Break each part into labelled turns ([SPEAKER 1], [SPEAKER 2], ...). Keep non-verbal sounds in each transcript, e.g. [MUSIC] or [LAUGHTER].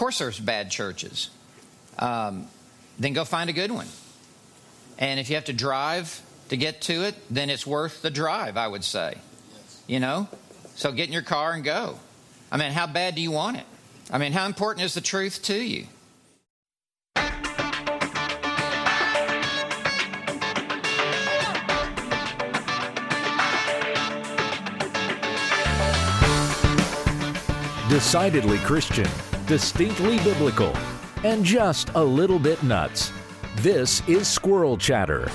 [SPEAKER 1] course, there's bad churches. Um, then go find a good one. And if you have to drive to get to it, then it's worth the drive, I would say. Yes. You know? So get in your car and go. I mean, how bad do you want it? I mean, how important is the truth to you?
[SPEAKER 2] Decidedly Christian, distinctly biblical, and just a little bit nuts. This is Squirrel Chatter.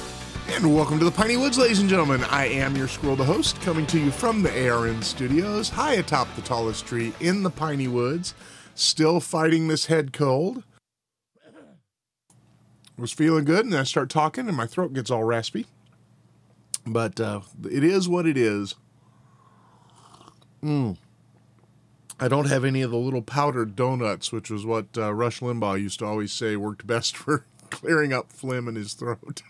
[SPEAKER 3] And welcome to the Piney Woods, ladies and gentlemen. I am your squirrel, the host, coming to you from the ARN studios, high atop the tallest tree in the Piney Woods. Still fighting this head cold. Was feeling good, and I start talking, and my throat gets all raspy. But uh, it is what it is. Mm. I don't have any of the little powdered donuts, which was what uh, Rush Limbaugh used to always say worked best [LAUGHS] for clearing up phlegm in his throat.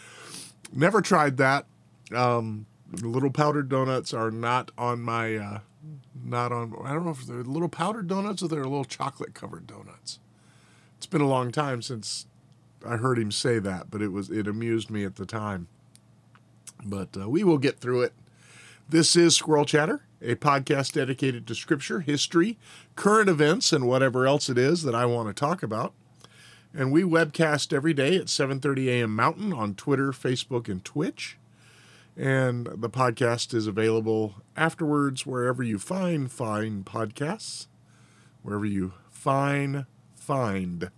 [SPEAKER 3] [LAUGHS] Never tried that. Um, little powdered donuts are not on my, uh, not on. I don't know if they're little powdered donuts or they're little chocolate covered donuts. It's been a long time since I heard him say that, but it was it amused me at the time. But uh, we will get through it. This is Squirrel Chatter a podcast dedicated to scripture, history, current events, and whatever else it is that I want to talk about. And we webcast every day at 7:30 a.m. Mountain on Twitter, Facebook, and Twitch. And the podcast is available afterwards wherever you find fine podcasts, wherever you find find.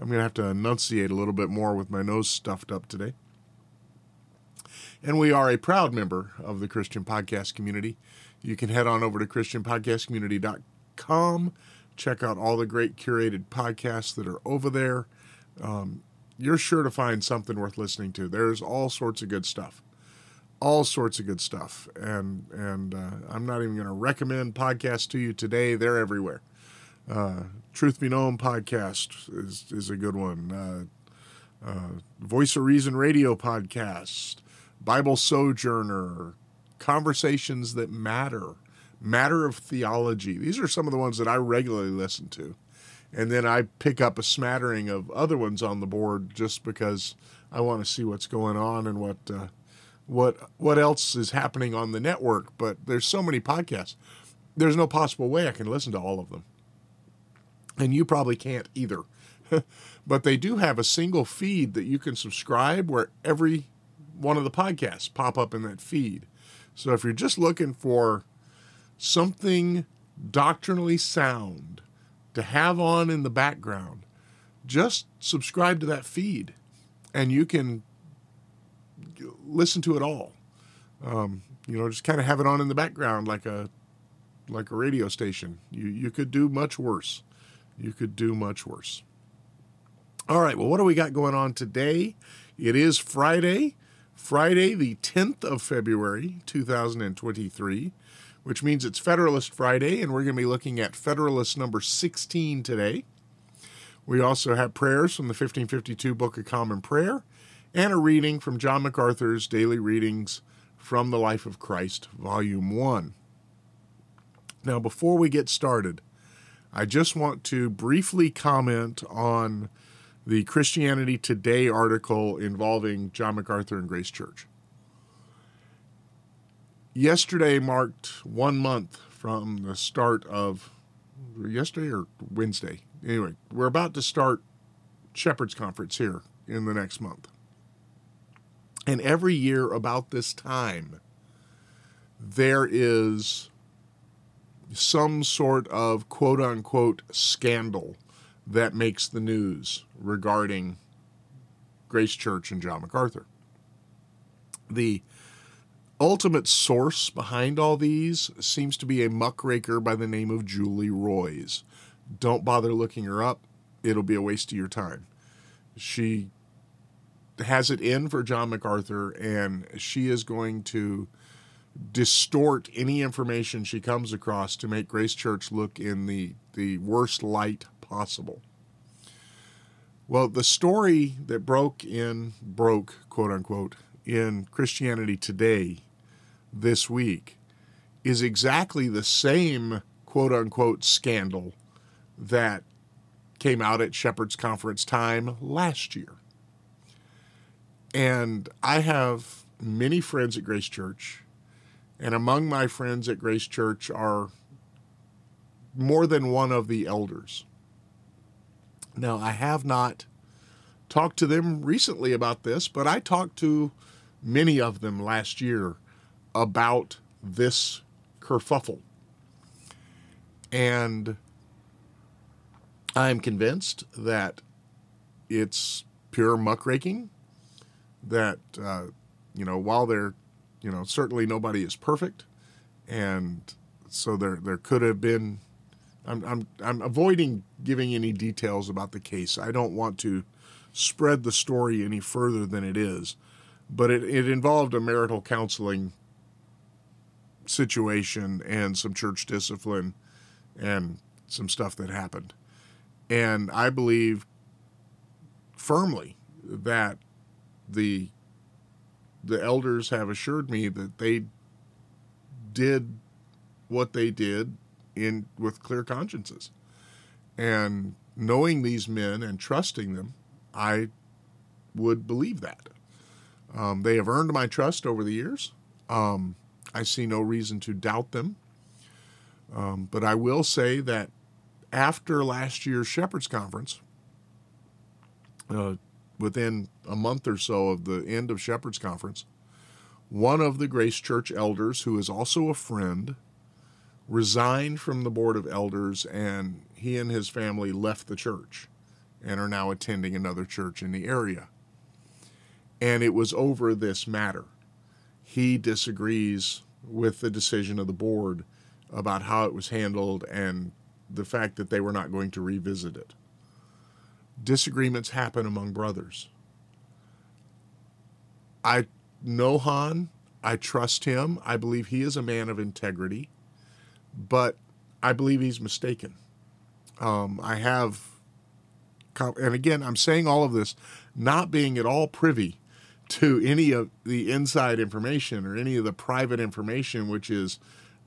[SPEAKER 3] I'm going to have to enunciate a little bit more with my nose stuffed up today. And we are a proud member of the Christian podcast community. You can head on over to ChristianPodcastCommunity.com, check out all the great curated podcasts that are over there. Um, you're sure to find something worth listening to. There's all sorts of good stuff, all sorts of good stuff, and and uh, I'm not even going to recommend podcasts to you today. They're everywhere. Uh, Truth Be Known podcast is is a good one. Uh, uh Voice of Reason radio podcast, Bible Sojourner, conversations that matter, matter of theology. These are some of the ones that I regularly listen to. And then I pick up a smattering of other ones on the board just because I want to see what's going on and what uh, what what else is happening on the network. But there's so many podcasts. There's no possible way I can listen to all of them. And you probably can't either. [LAUGHS] but they do have a single feed that you can subscribe where every one of the podcasts pop up in that feed. So if you're just looking for something doctrinally sound to have on in the background, just subscribe to that feed and you can listen to it all. Um, you know, just kind of have it on in the background like a like a radio station. You you could do much worse. You could do much worse. All right, well, what do we got going on today? It is Friday. Friday, the 10th of February, 2023, which means it's Federalist Friday, and we're going to be looking at Federalist number 16 today. We also have prayers from the 1552 Book of Common Prayer and a reading from John MacArthur's Daily Readings from the Life of Christ, Volume 1. Now, before we get started, I just want to briefly comment on the Christianity Today article involving John MacArthur and Grace Church. Yesterday marked one month from the start of yesterday or Wednesday. Anyway, we're about to start Shepherd's Conference here in the next month. And every year about this time, there is some sort of quote unquote scandal that makes the news regarding Grace Church and John MacArthur. The ultimate source behind all these seems to be a muckraker by the name of Julie Roys. Don't bother looking her up, it'll be a waste of your time. She has it in for John MacArthur, and she is going to distort any information she comes across to make Grace Church look in the, the worst light possible. Well, the story that broke in, broke, quote unquote, in Christianity Today this week is exactly the same, quote unquote, scandal that came out at Shepherd's Conference time last year. And I have many friends at Grace Church, and among my friends at Grace Church are more than one of the elders. Now, I have not talked to them recently about this, but I talked to many of them last year about this kerfuffle. And I'm convinced that it's pure muckraking. That uh, you know, while there, you know, certainly nobody is perfect, and so there there could have been. I'm I'm I'm avoiding giving any details about the case. I don't want to spread the story any further than it is, but it, it involved a marital counseling situation and some church discipline and some stuff that happened. And I believe firmly that the the elders have assured me that they did what they did in with clear consciences. And knowing these men and trusting them, I would believe that. Um, they have earned my trust over the years. Um, I see no reason to doubt them. Um, but I will say that after last year's Shepherds Conference, uh, within a month or so of the end of Shepherds Conference, one of the Grace Church elders, who is also a friend, resigned from the board of elders and he and his family left the church and are now attending another church in the area. And it was over this matter. He disagrees with the decision of the board about how it was handled and the fact that they were not going to revisit it. Disagreements happen among brothers. I know Han. I trust him. I believe he is a man of integrity, but I believe he's mistaken. Um, I have, and again, I'm saying all of this not being at all privy to any of the inside information or any of the private information, which is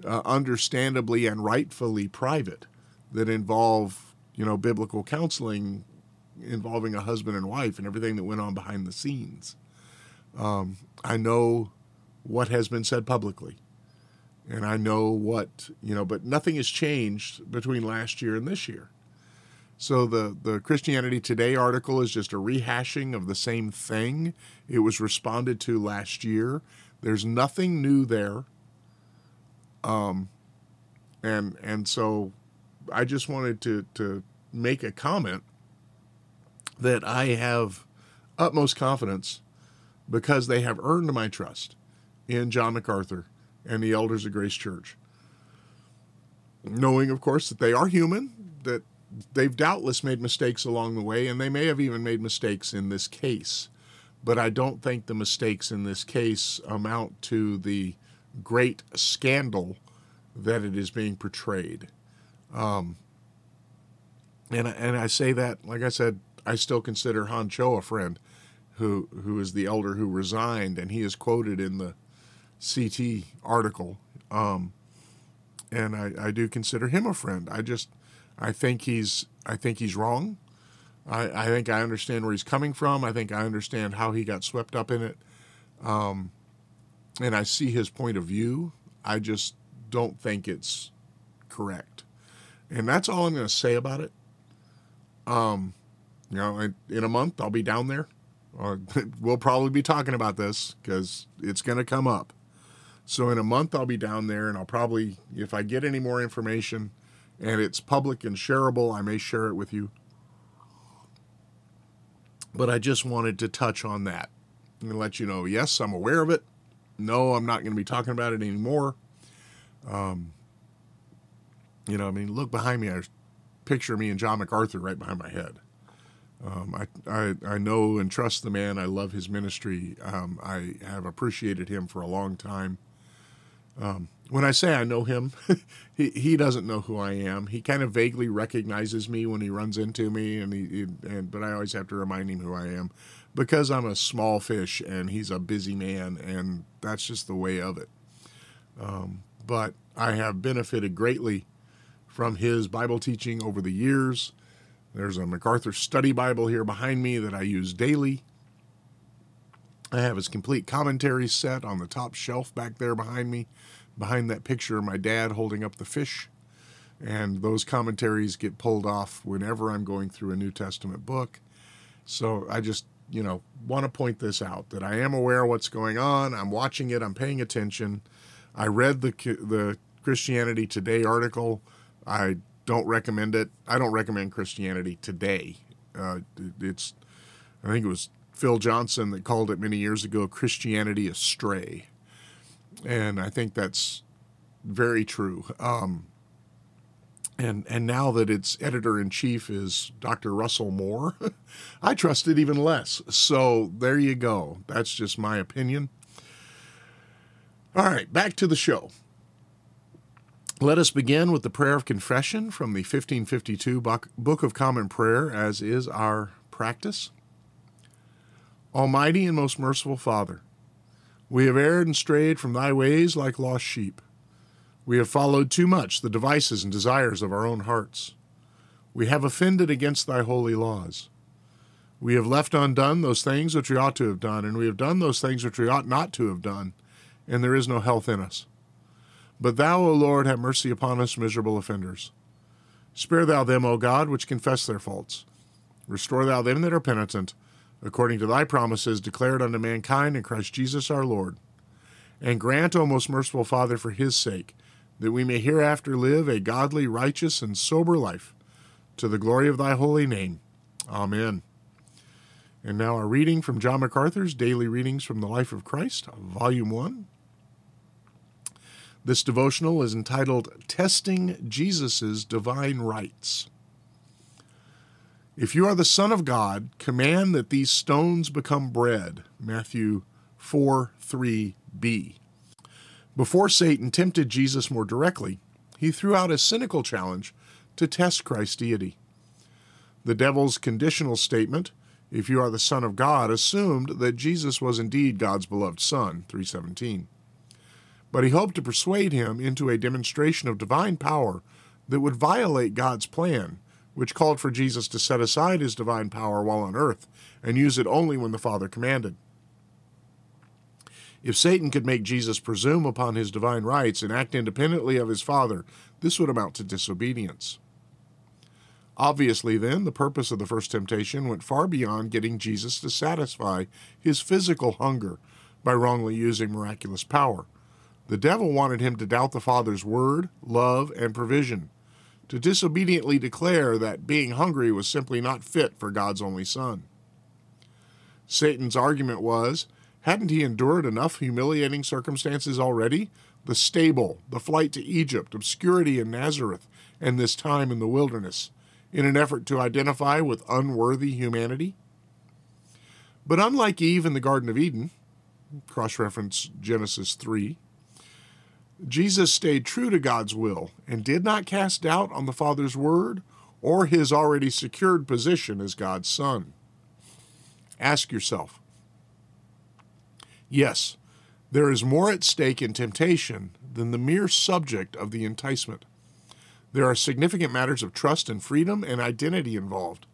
[SPEAKER 3] uh, understandably and rightfully private, that involve you know biblical counseling involving a husband and wife and everything that went on behind the scenes. Um, I know what has been said publicly, and I know what you know, but nothing has changed between last year and this year. So the the Christianity Today article is just a rehashing of the same thing. It was responded to last year. There's nothing new there. Um, and and so I just wanted to to make a comment that I have utmost confidence because they have earned my trust in John MacArthur and the elders of Grace Church. Knowing, of course, that they are human, that they've doubtless made mistakes along the way, and they may have even made mistakes in this case. But I don't think the mistakes in this case amount to the great scandal that it is being portrayed. Um, and and I say that, like I said, I still consider Han Cho a friend, who who is the elder who resigned, and he is quoted in the CT article. Um, and I, I do consider him a friend. I just I think he's I think he's wrong. I, I think I understand where he's coming from. I think I understand how he got swept up in it. Um, and I see his point of view. I just don't think it's correct. And that's all I'm going to say about it. Um, you know, in, in a month I'll be down there. Uh, [LAUGHS] we'll probably be talking about this because it's going to come up. So in a month I'll be down there, and I'll probably, if I get any more information, and it's public and shareable, I may share it with you. But I just wanted to touch on that and let you know. Yes, I'm aware of it. No, I'm not going to be talking about it anymore. Um, you know, I mean, look behind me. I picture me and John MacArthur right behind my head. Um, I, I, I know and trust the man. I love his ministry. Um, I have appreciated him for a long time. Um, when I say I know him, [LAUGHS] he, he doesn't know who I am. He kind of vaguely recognizes me when he runs into me, and he, and but I always have to remind him who I am because I'm a small fish and he's a busy man, and that's just the way of it. Um, but I have benefited greatly from his Bible teaching over the years There's a MacArthur Study Bible here behind me that I use daily. I have his complete commentary set on the top shelf back there behind me, behind that picture of my dad holding up the fish. And those commentaries get pulled off whenever I'm going through a New Testament book. So I just, you know, want to point this out that I am aware what's going on. I'm watching it, I'm paying attention. I read the the Christianity Today article. I don't recommend it. I don't recommend Christianity Today. Uh, it's, I think it was Phil Johnson that called it many years ago Christianity astray. And I think that's very true. Um, and and now that its editor in chief is Dr. Russell Moore, [LAUGHS] I trust it even less. So there you go. That's just my opinion. All right, back to the show. Let us begin with the prayer of confession from the 1552 Book of Common Prayer, as is our practice. Almighty and most merciful Father, we have erred and strayed from thy ways like lost sheep. We have followed too much the devices and desires of our own hearts. We have offended against thy holy laws. We have left undone those things which we ought to have done, and we have done those things which we ought not to have done, and there is no health in us. But thou, O Lord, have mercy upon us, miserable offenders. Spare thou them, O God, which confess their faults. Restore thou them that are penitent according to thy promises declared unto mankind in Christ Jesus our Lord. And grant, O most merciful Father, for his sake, that we may hereafter live a godly, righteous, and sober life, to the glory of thy holy name. Amen. And now our reading from John MacArthur's Daily Readings from the Life of Christ, Volume 1. This devotional is entitled Testing Jesus' Divine Rights. If you are the Son of God, command that these stones become bread. Matthew 4 3b. Before Satan tempted Jesus more directly, he threw out a cynical challenge to test Christ's deity. The devil's conditional statement, if you are the son of God, assumed that Jesus was indeed God's beloved son, 317. But he hoped to persuade him into a demonstration of divine power that would violate God's plan which called for Jesus to set aside his divine power while on earth and use it only when the Father commanded. If Satan could make Jesus presume upon his divine rights and act independently of his Father, this would amount to disobedience. Obviously, then, the purpose of the first temptation went far beyond getting Jesus to satisfy his physical hunger by wrongly using miraculous power. The devil wanted him to doubt the Father's word, love, and provision to disobediently declare that being hungry was simply not fit for God's only Son. Satan's argument was hadn't he endured enough humiliating circumstances already? The stable, the flight to Egypt, obscurity in Nazareth, and this time in the wilderness, in an effort to identify with unworthy humanity? But unlike Eve in the Garden of Eden, cross reference Genesis 3, Jesus stayed true to God's will and did not cast doubt on the Father's word or his already secured position as God's Son. Ask yourself yes, there is more at stake in temptation than the mere subject of the enticement. There are significant matters of trust and freedom and identity involved.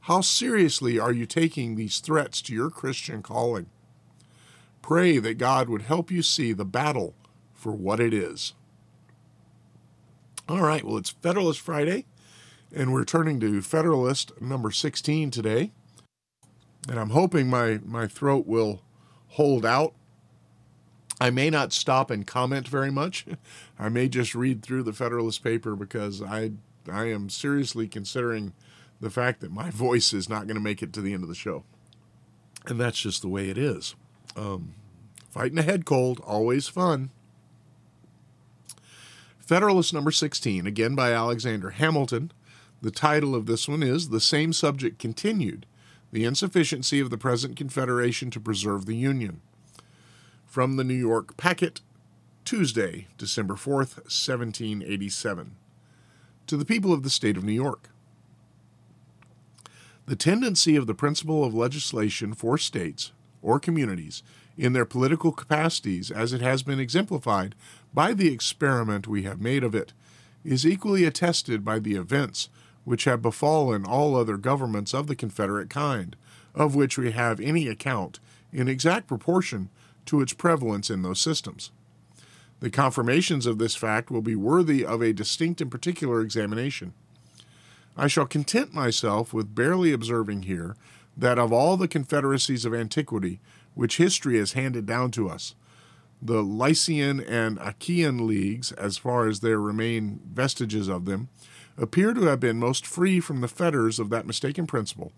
[SPEAKER 3] How seriously are you taking these threats to your Christian calling? Pray that God would help you see the battle for what it is. All right, well, it's Federalist Friday, and we're turning to Federalist number 16 today. And I'm hoping my, my throat will hold out. I may not stop and comment very much. [LAUGHS] I may just read through the Federalist paper because I, I am seriously considering the fact that my [LAUGHS] voice is not going to make it to the end of the show. And that's just the way it is. Um, fighting a head cold, always fun. Federalist number 16, again by Alexander Hamilton. The title of this one is The Same Subject Continued The Insufficiency of the Present Confederation to Preserve the Union. From the New York Packet, Tuesday, December 4th, 1787. To the people of the state of New York. The tendency of the principle of legislation for states or communities in their political capacities, as it has been exemplified by the experiment we have made of it, is equally attested by the events which have befallen all other governments of the Confederate kind, of which we have any account, in exact proportion to its prevalence in those systems. The confirmations of this fact will be worthy of a distinct and particular examination. I shall content myself with barely observing here that of all the confederacies of antiquity which history has handed down to us, the Lycian and Achaean leagues, as far as there remain vestiges of them, appear to have been most free from the fetters of that mistaken principle,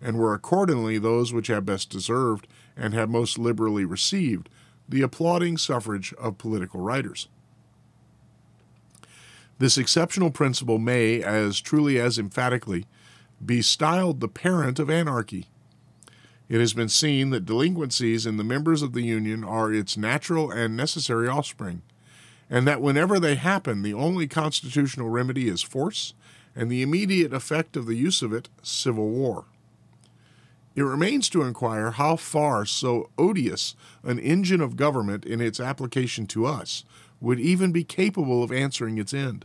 [SPEAKER 3] and were accordingly those which have best deserved and have most liberally received the applauding suffrage of political writers. This exceptional principle may, as truly as emphatically, be styled the parent of anarchy. It has been seen that delinquencies in the members of the Union are its natural and necessary offspring and that whenever they happen, the only constitutional remedy is force, and the immediate effect of the use of it, civil war. It remains to inquire how far so odious an engine of government in its application to us would even be capable of answering its end.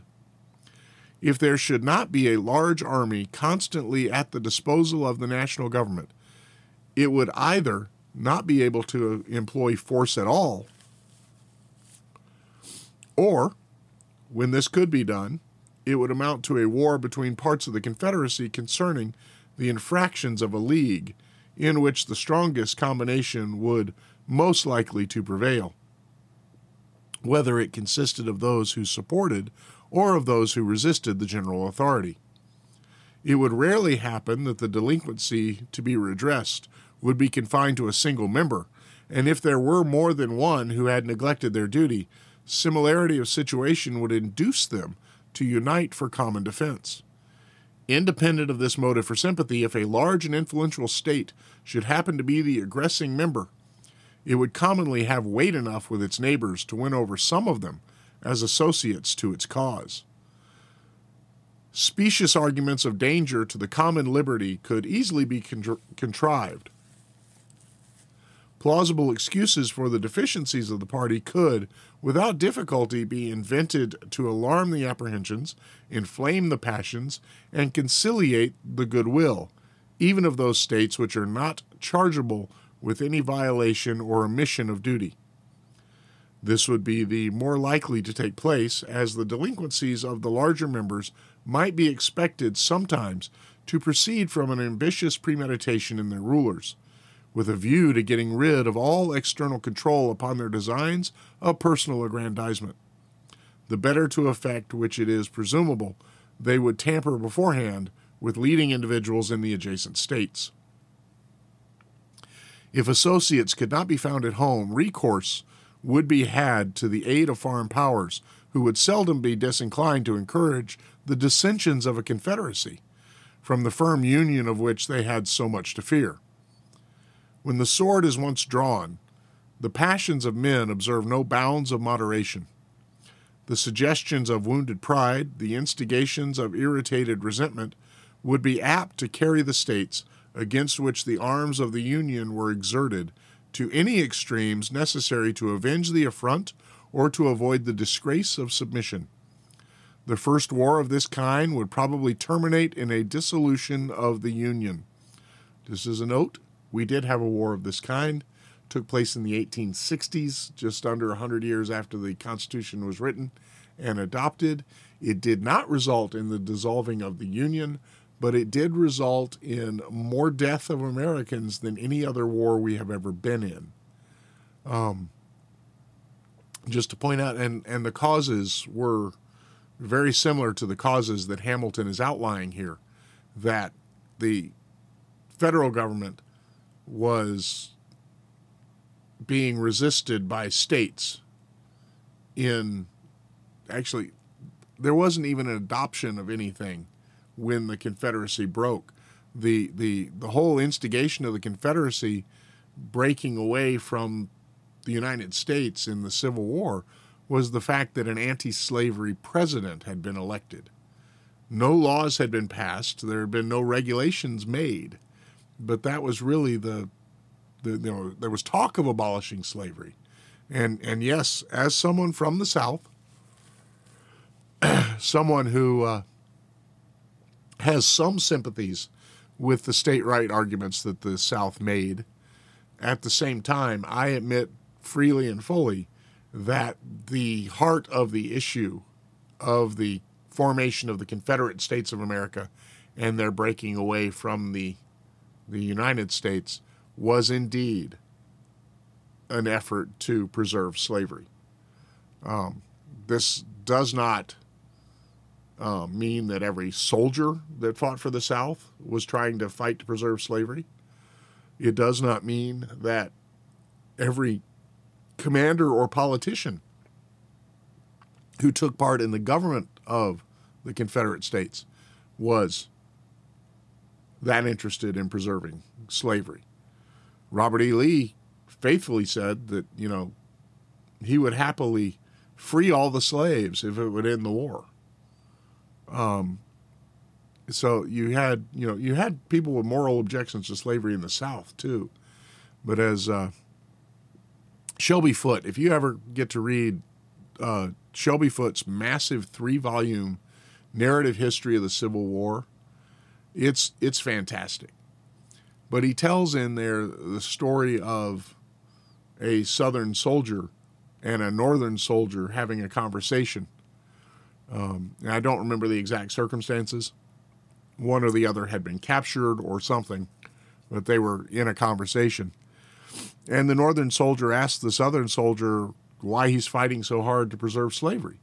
[SPEAKER 3] If there should not be a large army constantly at the disposal of the national government, it would either not be able to employ force at all or, when this could be done, it would amount to a war between parts of the Confederacy concerning the infractions of a league in which the strongest combination would most likely to prevail, whether it consisted of those who supported or of those who resisted the general authority. It would rarely happen that the delinquency to be redressed would be confined to a single member, and if there were more than one who had neglected their duty, similarity of situation would induce them to unite for common defense. Independent of this motive for sympathy, if a large and influential state should happen to be the aggressing member, it would commonly have weight enough with its neighbors to win over some of them as associates to its cause. Specious arguments of danger to the common liberty could easily be contrived Plausible excuses for the deficiencies of the party could, without difficulty, be invented to alarm the apprehensions, inflame the passions, and conciliate the goodwill, even of those states which are not chargeable with any violation or omission of duty. This would be the more likely to take place, as the delinquencies of the larger members might be expected sometimes to proceed from an ambitious premeditation in their rulers with a view to getting rid of all external control upon their designs of personal aggrandizement. The better to effect which it is presumable they would tamper beforehand with leading individuals in the adjacent states. If associates could not be found at home, recourse would be had to the aid of foreign powers, who would seldom be disinclined to encourage the dissensions of a confederacy, from the firm union of which they had so much to fear. When the sword is once drawn, the passions of men observe no bounds of moderation. The suggestions of wounded pride, the instigations of irritated resentment, would be apt to carry the states against which the arms of the Union were exerted to any extremes necessary to avenge the affront or to avoid the disgrace of submission. The first war of this kind would probably terminate in a dissolution of the Union. This is a note we did have a war of this kind. It took place in the 1860s, just under 100 years after the Constitution was written and adopted. It did not result in the dissolving of the Union, but it did result in more death of Americans than any other war we have ever been in. Um, just to point out, and, and the causes were very similar to the causes that Hamilton is outlining here, that the federal government was being resisted by states in actually there wasn't even an adoption of anything when the confederacy broke. The the the whole instigation of the confederacy breaking away from the United States in the Civil War was the fact that an anti-slavery president had been elected. No laws had been passed. There had been no regulations made. But that was really the, the you know there was talk of abolishing slavery, and and yes, as someone from the South, [CLEARS THROAT] someone who uh, has some sympathies with the state right arguments that the South made. At the same time, I admit freely and fully that the heart of the issue of the formation of the Confederate States of America and their breaking away from the the United States was indeed an effort to preserve slavery. Um, this does not uh, mean that every soldier that fought for the South was trying to fight to preserve slavery. It does not mean that every commander or politician who took part in the government of the Confederate States was that interested in preserving slavery. Robert E. Lee faithfully said that, you know, he would happily free all the slaves if it would end the war. Um, so you had, you know, you had people with moral objections to slavery in the South too. But as uh, Shelby Foote, if you ever get to read uh, Shelby Foote's massive three-volume narrative history of the Civil War, it's it's fantastic. But he tells in there the story of a Southern soldier and a Northern soldier having a conversation. Um, and I don't remember the exact circumstances. One or the other had been captured or something, but they were in a conversation. And the Northern soldier asked the Southern soldier why he's fighting so hard to preserve slavery.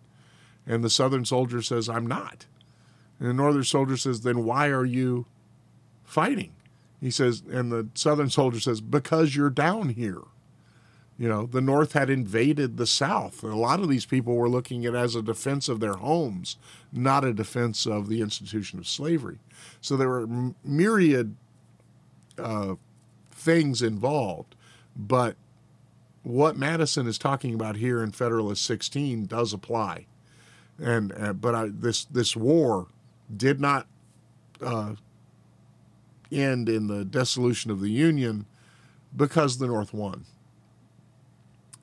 [SPEAKER 3] And the Southern soldier says, I'm not. And the Northern soldier says, Then why are you fighting? He says, and the Southern soldier says, Because you're down here. You know, the North had invaded the South. A lot of these people were looking at it as a defense of their homes, not a defense of the institution of slavery. So there were myriad uh, things involved. But what Madison is talking about here in Federalist 16 does apply. And uh, but I, this this war did not uh, end in the dissolution of the Union because the North won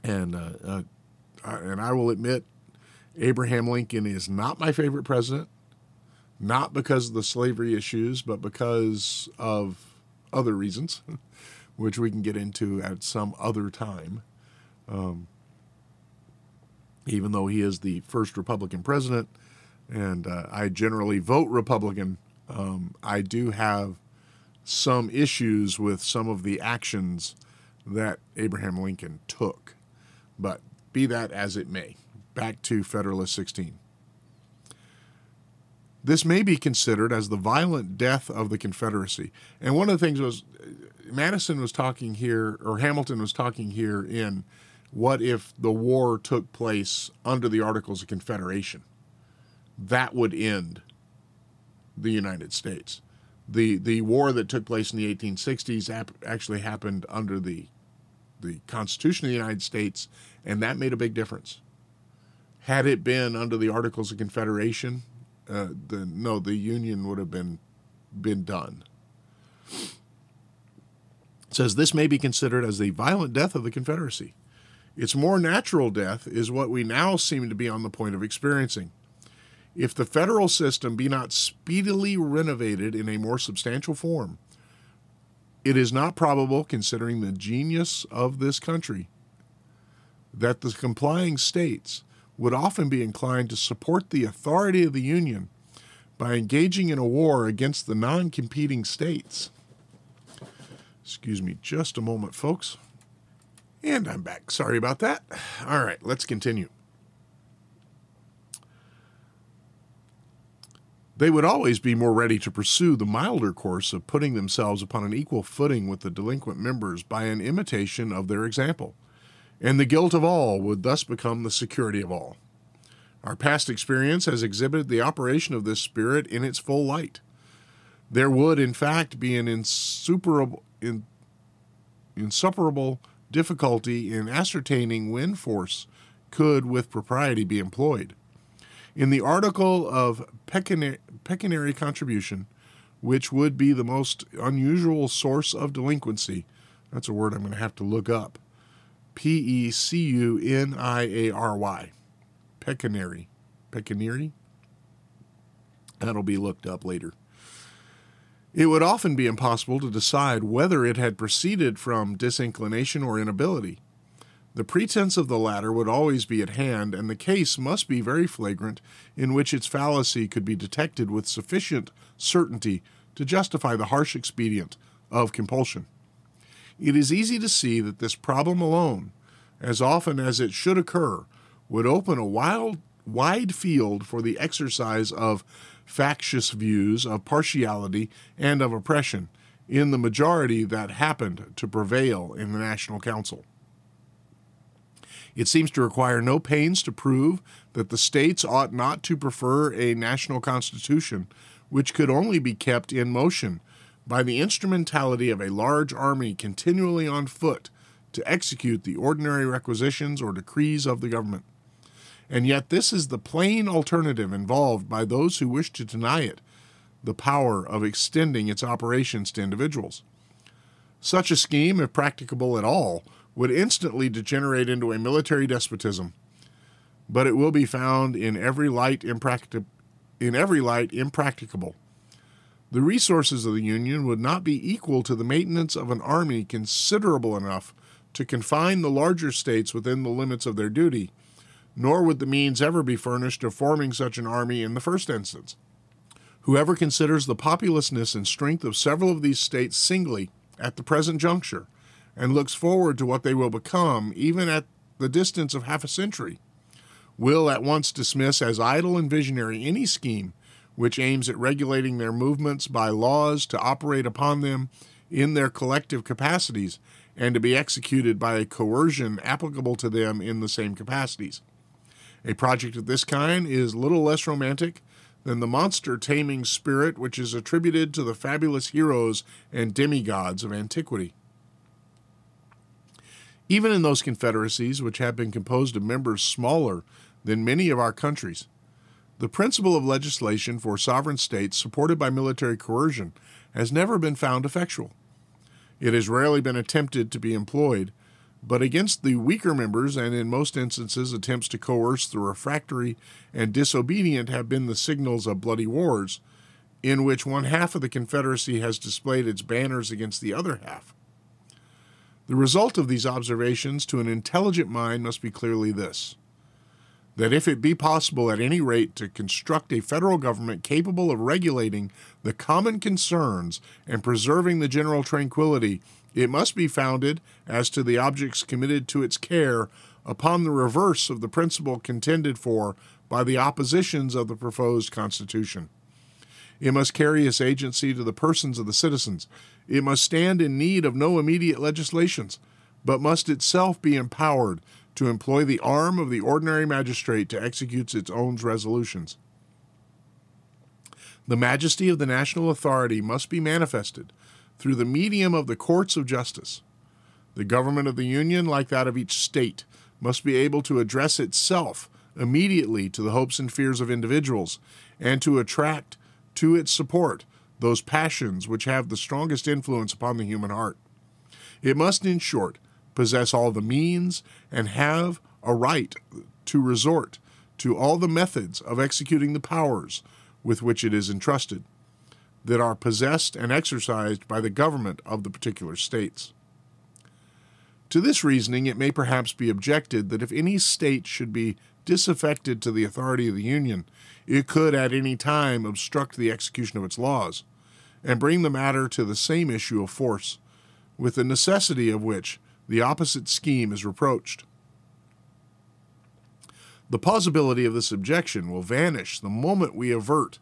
[SPEAKER 3] and uh, uh, and I will admit, Abraham Lincoln is not my favorite president, not because of the slavery issues, but because of other reasons, [LAUGHS] which we can get into at some other time. Um, even though he is the first Republican president, and uh, I generally vote Republican, um, I do have some issues with some of the actions that Abraham Lincoln took. But be that as it may, back to Federalist 16. This may be considered as the violent death of the Confederacy. And one of the things was Madison was talking here, or Hamilton was talking here in what if the war took place under the Articles of Confederation? That would end the United States. The, the war that took place in the 1860s actually happened under the the Constitution of the United States, and that made a big difference. Had it been under the Articles of Confederation, uh, the, no, the Union would have been been done. It says this may be considered as the violent death of the Confederacy. Its more natural death is what we now seem to be on the point of experiencing. If the federal system be not speedily renovated in a more substantial form, it is not probable, considering the genius of this country, that the complying states would often be inclined to support the authority of the Union by engaging in a war against the non competing states. Excuse me just a moment, folks. And I'm back. Sorry about that. All right, let's continue. They would always be more ready to pursue the milder course of putting themselves upon an equal footing with the delinquent members by an imitation of their example, and the guilt of all would thus become the security of all. Our past experience has exhibited the operation of this spirit in its full light. There would, in fact, be an insuperable, in, insuperable difficulty in ascertaining when force could, with propriety, be employed. In the article of pecuniary, pecuniary contribution, which would be the most unusual source of delinquency, that's a word I'm going to have to look up. P E C U N I A R Y. Pecuniary. Pecuniary? That'll be looked up later. It would often be impossible to decide whether it had proceeded from disinclination or inability. The pretense of the latter would always be at hand, and the case must be very flagrant in which its fallacy could be detected with sufficient certainty to justify the harsh expedient of compulsion. It is easy to see that this problem alone, as often as it should occur, would open a wild, wide field for the exercise of factious views, of partiality, and of oppression in the majority that happened to prevail in the National Council. It seems to require no pains to prove that the states ought not to prefer a national constitution which could only be kept in motion by the instrumentality of a large army continually on foot to execute the ordinary requisitions or decrees of the government. And yet, this is the plain alternative involved by those who wish to deny it the power of extending its operations to individuals. Such a scheme, if practicable at all, would instantly degenerate into a military despotism, but it will be found in every light impractic- in every light impracticable. The resources of the Union would not be equal to the maintenance of an army considerable enough to confine the larger states within the limits of their duty, nor would the means ever be furnished of forming such an army in the first instance. Whoever considers the populousness and strength of several of these states singly at the present juncture, and looks forward to what they will become even at the distance of half a century, will at once dismiss as idle and visionary any scheme which aims at regulating their movements by laws to operate upon them in their collective capacities and to be executed by a coercion applicable to them in the same capacities. A project of this kind is little less romantic than the monster taming spirit which is attributed to the fabulous heroes and demigods of antiquity. Even in those confederacies which have been composed of members smaller than many of our countries, the principle of legislation for sovereign states supported by military coercion has never been found effectual. It has rarely been attempted to be employed, but against the weaker members, and in most instances attempts to coerce the refractory and disobedient, have been the signals of bloody wars, in which one half of the Confederacy has displayed its banners against the other half. The result of these observations to an intelligent mind must be clearly this that if it be possible at any rate to construct a federal government capable of regulating the common concerns and preserving the general tranquility it must be founded, as to the objects committed to its care, upon the reverse of the principle contended for by the oppositions of the proposed Constitution. It must carry its agency to the persons of the citizens. It must stand in need of no immediate legislations, but must itself be empowered to employ the arm of the ordinary magistrate to execute its own resolutions. The majesty of the national authority must be manifested through the medium of the courts of justice. The government of the Union, like that of each state, must be able to address itself immediately to the hopes and fears of individuals and to attract to its support those passions which have the strongest influence upon the human heart. It must, in short, possess all the means and have a right to resort to all the methods of executing the powers with which it is entrusted that are possessed and exercised by the government of the particular states. To this reasoning, it may perhaps be objected that if any state should be disaffected to the authority of the Union, it could at any time obstruct the execution of its laws, and bring the matter to the same issue of force, with the necessity of which the opposite scheme is reproached. The plausibility of this objection will vanish the moment we avert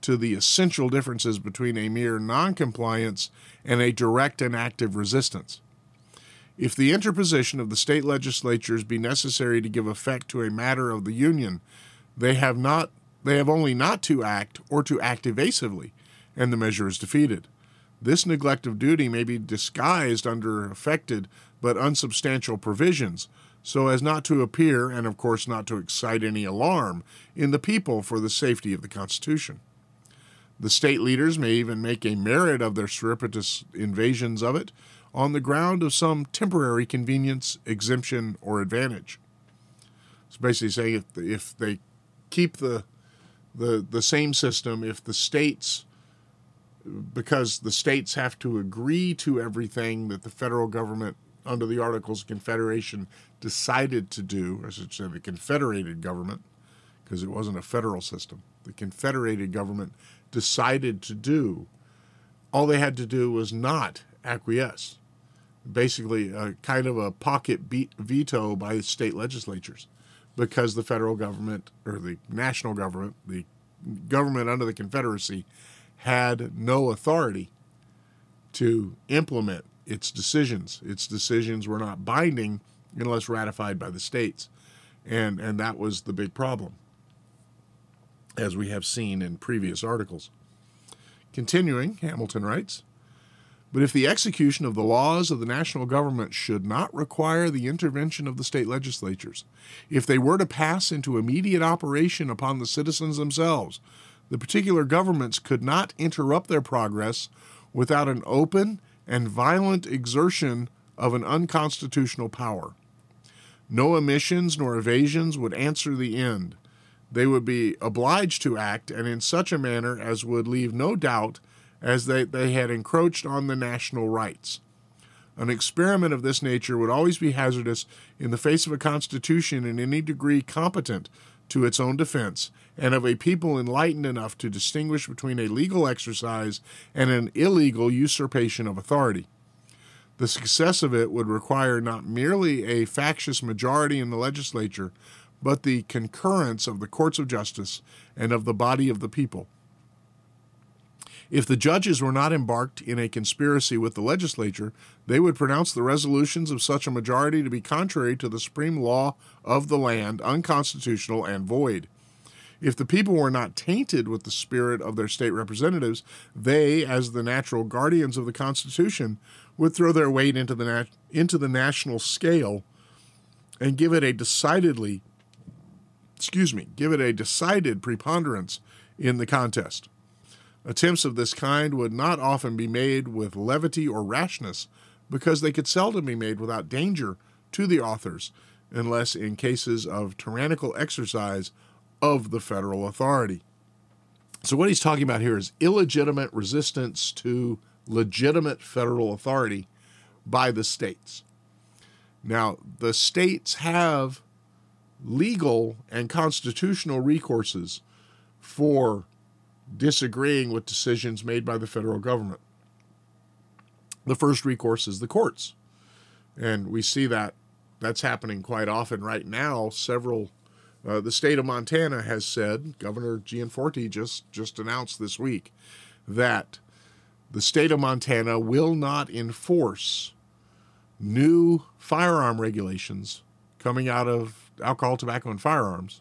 [SPEAKER 3] to the essential differences between a mere noncompliance and a direct and active resistance. If the interposition of the state legislatures be necessary to give effect to a matter of the Union, they have not they have only not to act or to act evasively, and the measure is defeated. This neglect of duty may be disguised under affected but unsubstantial provisions, so as not to appear, and of course not to excite any alarm, in the people for the safety of the Constitution. The state leaders may even make a merit of their surreptitious invasions of it on the ground of some temporary convenience, exemption, or advantage. It's basically saying if, if they keep the, the, the same system, if the states because the states have to agree to everything that the federal government, under the Articles of Confederation, decided to do, I should say the Confederated government, because it wasn't a federal system, the Confederated government decided to do, all they had to do was not acquiesce. Basically, a kind of a pocket veto by state legislatures because the federal government or the national government, the government under the Confederacy, had no authority to implement its decisions. Its decisions were not binding unless ratified by the states. And, and that was the big problem, as we have seen in previous articles. Continuing, Hamilton writes But if the execution of the laws of the national government should not require the intervention of the state legislatures, if they were to pass into immediate operation upon the citizens themselves, the particular governments could not interrupt their progress without an open and violent exertion of an unconstitutional power. No omissions nor evasions would answer the end. They would be obliged to act, and in such a manner as would leave no doubt as they, they had encroached on the national rights. An experiment of this nature would always be hazardous in the face of a constitution in any degree competent to its own defense, and of a people enlightened enough to distinguish between a legal exercise and an illegal usurpation of authority. The success of it would require not merely a factious majority in the legislature, but the concurrence of the courts of justice and of the body of the people. If the judges were not embarked in a conspiracy with the legislature, they would pronounce the resolutions of such a majority to be contrary to the supreme law of the land, unconstitutional, and void. If the people were not tainted with the spirit of their state representatives, they, as the natural guardians of the Constitution, would throw their weight into the, nat- into the national scale and give it a decidedly, excuse me, give it a decided preponderance in the contest. Attempts of this kind would not often be made with levity or rashness, because they could seldom be made without danger to the authors, unless in cases of tyrannical exercise of the federal authority. So, what he's talking about here is illegitimate resistance to legitimate federal authority by the states. Now, the states have legal and constitutional recourses for disagreeing with decisions made by the federal government. The first recourse is the courts. And we see that that's happening quite often right now. Several uh, the state of Montana has said, Governor Gianforte just, just announced this week, that the state of Montana will not enforce new firearm regulations coming out of alcohol, tobacco, and firearms.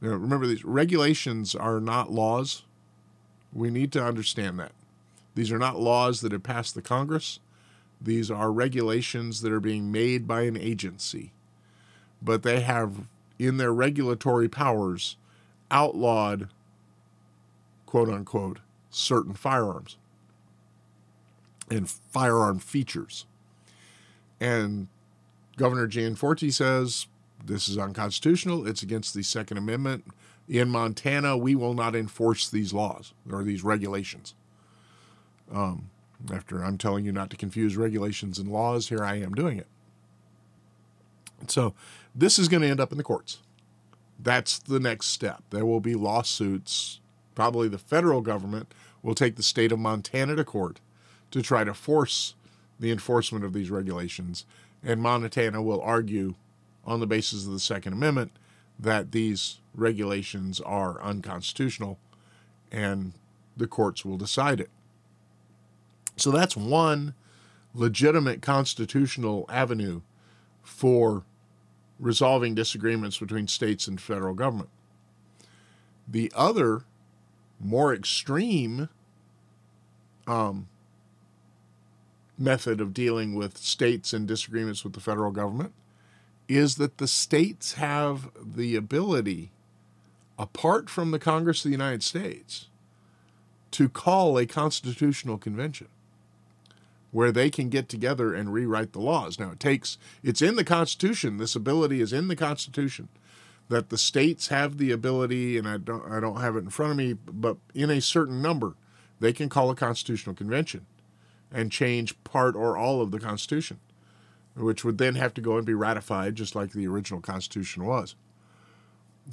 [SPEAKER 3] Now, remember, these regulations are not laws. We need to understand that. These are not laws that have passed the Congress. These are regulations that are being made by an agency. But they have in their regulatory powers outlawed, quote unquote, certain firearms and firearm features. And Governor Gianforte says this is unconstitutional. It's against the Second Amendment. In Montana, we will not enforce these laws or these regulations. Um, after I'm telling you not to confuse regulations and laws, here I am doing it. So this is going to end up in the courts. That's the next step. There will be lawsuits. Probably the federal government will take the state of Montana to court to try to force the enforcement of these regulations. And Montana will argue on the basis of the Second Amendment that these regulations are unconstitutional and the courts will decide it. So that's one legitimate constitutional avenue for resolving disagreements between states and federal government. The other, more extreme um, method of dealing with states and disagreements with the federal government is that the states have the ability, apart from the Congress of the United States, to call a constitutional convention where they can get together and rewrite the laws. Now, it takes, it's in the Constitution, this ability is in the Constitution that the states have the ability, and I don't, I don't have it in front of me, but in a certain number, they can call a constitutional convention and change part or all of the Constitution, which would then have to go and be ratified, just like the original Constitution was.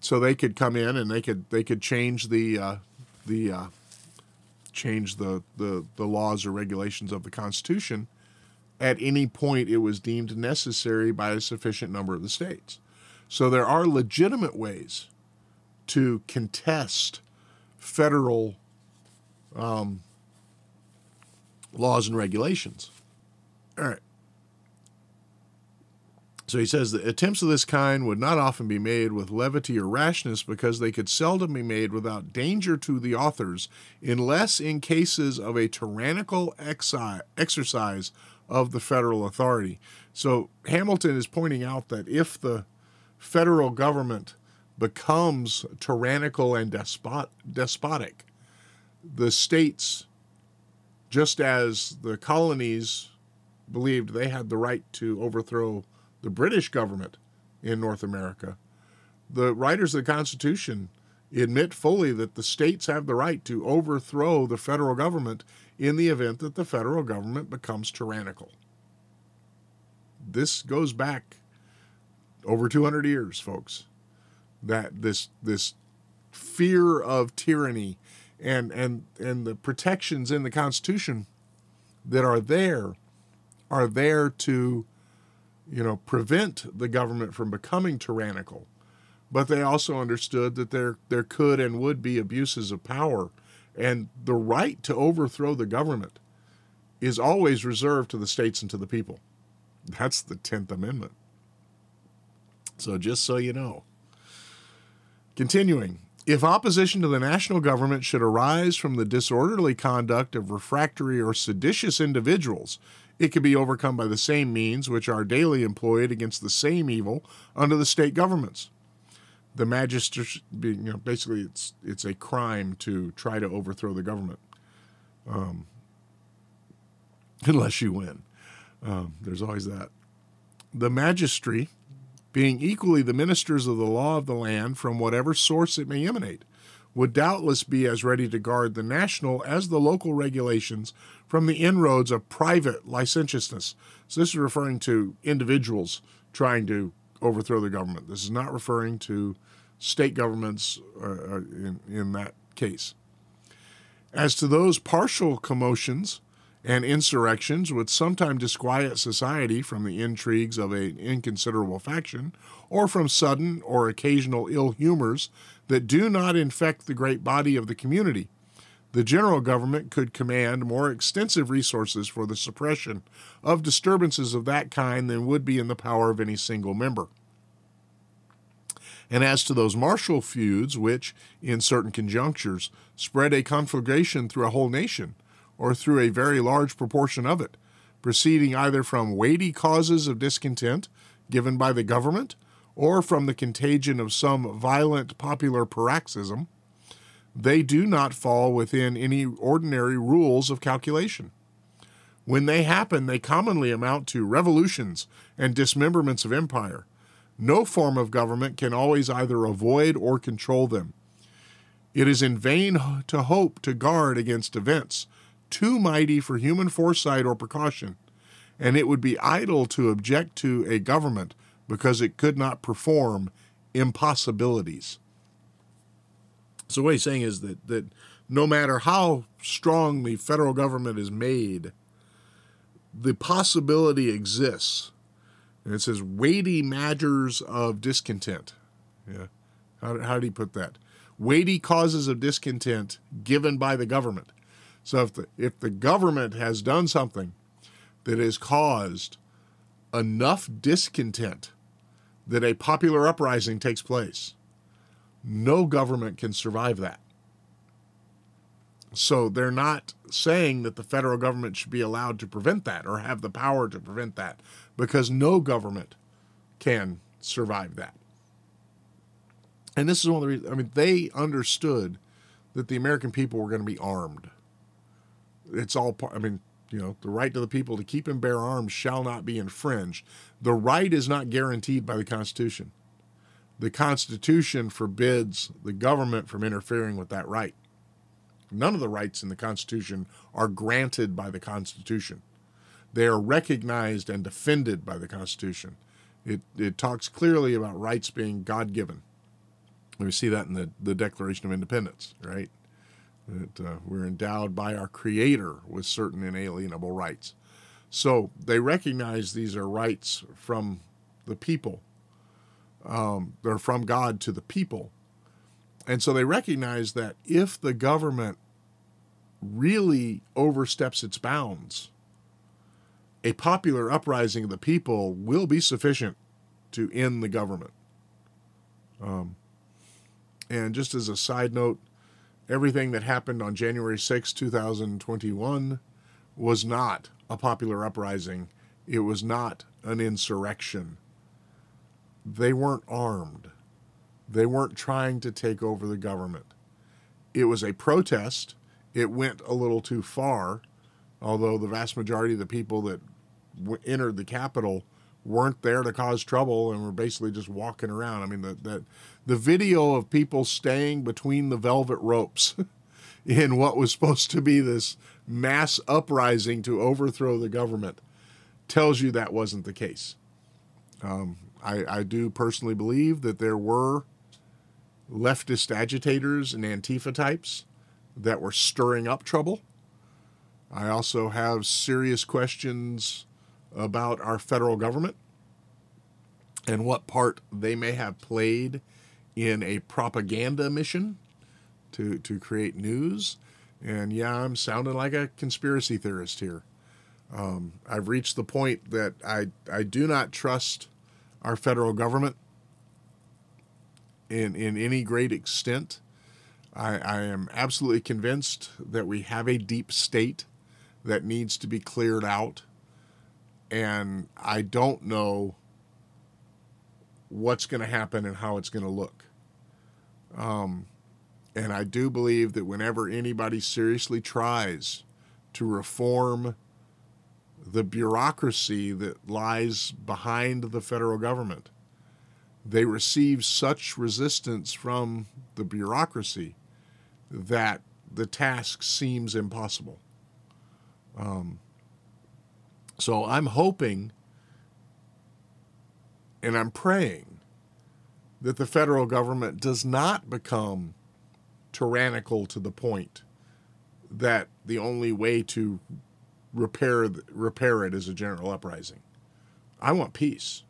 [SPEAKER 3] So they could come in and they could they could change the uh, the uh, change the, the the laws or regulations of the Constitution at any point it was deemed necessary by a sufficient number of the states. So there are legitimate ways to contest federal um, laws and regulations. All right. So he says that attempts of this kind would not often be made with levity or rashness because they could seldom be made without danger to the authors, unless in cases of a tyrannical exi- exercise of the federal authority. So Hamilton is pointing out that if the federal government becomes tyrannical and despot, despotic, the states, just as the colonies believed they had the right to overthrow the British government in North America, the writers of the Constitution admit fully that the states have the right to overthrow the federal government in the event that the federal government becomes tyrannical. This goes back over 200 years, folks. That this this fear of tyranny and and and the protections in the Constitution that are there are there to you know prevent the government from becoming tyrannical. But they also understood that there there could and would be abuses of power and the right to overthrow the government is always reserved to the states and to the people. That's the 10th amendment. So just so you know. Continuing if opposition to the national government should arise from the disorderly conduct of refractory or seditious individuals, it can be overcome by the same means which are daily employed against the same evil under the state governments. The magistracy, you know, basically, it's it's a crime to try to overthrow the government, um, [LAUGHS] unless you win. Um, there's always that. The magistry being equally the ministers of the law of the land from whatever source it may emanate, would doubtless be as ready to guard the national as the local regulations from the inroads of private licentiousness. So, this is referring to individuals trying to overthrow the government. This is not referring to state governments uh, uh in, in that case. As to those partial commotions, and insurrections would sometimes disquiet society from the intrigues of an inconsiderable faction, or from sudden or occasional ill humors that do not infect the great body of the community. The general government could command more extensive resources for the suppression of disturbances of that kind than would be in the power of any single member. And as to those martial feuds, which, in certain conjunctures, spread a conflagration through a whole nation, or through a very large proportion of it, proceeding either from weighty causes of discontent given by the government or from the contagion of some violent popular paroxysm, they do not fall within any ordinary rules of calculation. When they happen, they commonly amount to revolutions and dismemberments of empire. No form of government can always either avoid or control them. It is in vain to hope to guard against events too mighty for human foresight or precaution, and it would be idle to object to a government because it could not perform impossibilities. So what he's saying is that that no matter how strong the federal government is made, the possibility exists. And it says weighty matters of discontent. Yeah. How, how did he put that? Weighty causes of discontent given by the government. So if the, if the government has done something that has caused enough discontent that a popular uprising takes place, no government can survive that. So they're not saying that the federal government should be allowed to prevent that or have the power to prevent that because no government can survive that. And this is one of the reasons, I mean, they understood that the American people were going to be armed it's all part. I mean, you know, the right to the people to keep and bear arms shall not be infringed. The right is not guaranteed by the Constitution. The Constitution forbids the government from interfering with that right. None of the rights in the Constitution are granted by the Constitution. They are recognized and defended by the Constitution. It, it talks clearly about rights being God given. We see that in the, the Declaration of Independence, right? That uh, we're endowed by our Creator with certain inalienable rights. So they recognize these are rights from the people. Um, they're from God to the people. And so they recognize that if the government really oversteps its bounds, a popular uprising of the people will be sufficient to end the government. Um, and just as a side note, everything that happened on January 6, 2021 was not a popular uprising. It was not an insurrection. They weren't armed. They weren't trying to take over the government. It was a protest. It went a little too far, although the vast majority of the people that w- entered the Capitol weren't there to cause trouble and were basically just walking around. I mean, the, the video of people staying between the velvet ropes [LAUGHS] in what was supposed to be this mass uprising to overthrow the government tells you that wasn't the case. Um, I, I do personally believe that there were leftist agitators and Antifa types that were stirring up trouble. I also have serious questions about our federal government and what part they may have played in a propaganda mission to, to create news. And yeah, I'm sounding like a conspiracy theorist here. Um, I've reached the point that I, I do not trust our federal government in, in any great extent. I, I am absolutely convinced that we have a deep state that needs to be cleared out. And I don't know what's going to happen and how it's going to look. Um, and I do believe that whenever anybody seriously tries to reform the bureaucracy that lies behind the federal government, they receive such resistance from the bureaucracy that the task seems impossible. Um, so I'm hoping and I'm praying that the federal government does not become tyrannical to the point that the only way to repair repair it is a general uprising. I want peace.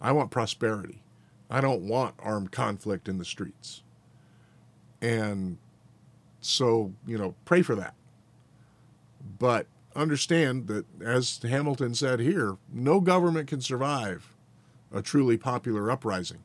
[SPEAKER 3] I want prosperity. I don't want armed conflict in the streets. And so, you know, pray for that. But understand that, as Hamilton said here, no government can survive a truly popular uprising.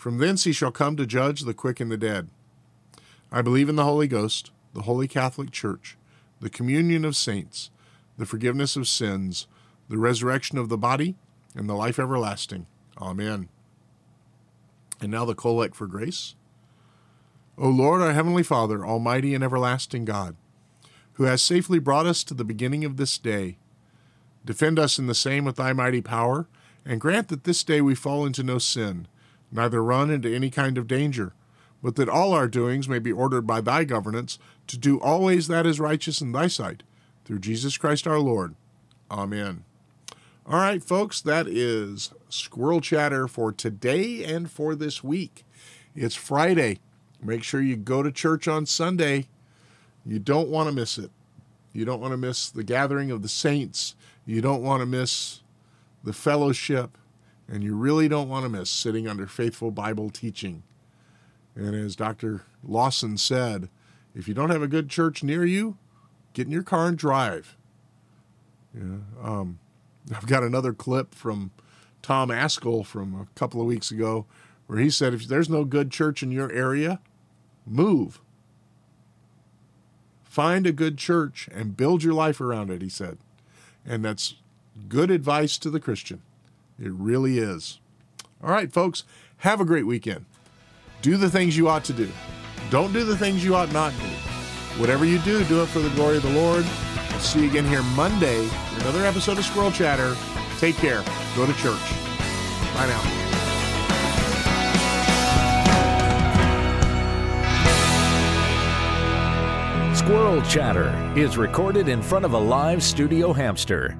[SPEAKER 3] From thence he shall come to judge the quick and the dead. I believe in the Holy Ghost, the Holy Catholic Church, the communion of saints, the forgiveness of sins, the resurrection of the body, and the life everlasting. Amen. And now the collect for grace. O Lord, our heavenly Father, almighty and everlasting God, who has safely brought us to the beginning of this day, defend us in the same with thy mighty power, and grant that this day we fall into no sin, neither run into any kind of danger, but that all our doings may be ordered by thy governance to do always that is righteous in thy sight, through Jesus Christ our Lord. Amen. All right, folks, that is Squirrel Chatter for today and for this week. It's Friday. Make sure you go to church on Sunday. You don't want to miss it. You don't want to miss the gathering of the saints. You don't want to miss the fellowship. And you really don't want to miss sitting under faithful Bible teaching. And as Dr. Lawson said, if you don't have a good church near you, get in your car and drive. Yeah. Um, I've got another clip from Tom Ascol from a couple of weeks ago where he said if there's no good church in your area, move. Find a good church and build your life around it, he said. And that's good advice to the Christian. It really is. All right, folks, have a great weekend. Do the things you ought to do. Don't do the things you ought not do. Whatever you do, do it for the glory of the Lord. We'll see you again here Monday for another episode of Squirrel Chatter. Take care. Go to church. Bye now.
[SPEAKER 2] Squirrel Chatter is recorded in front of a live studio hamster.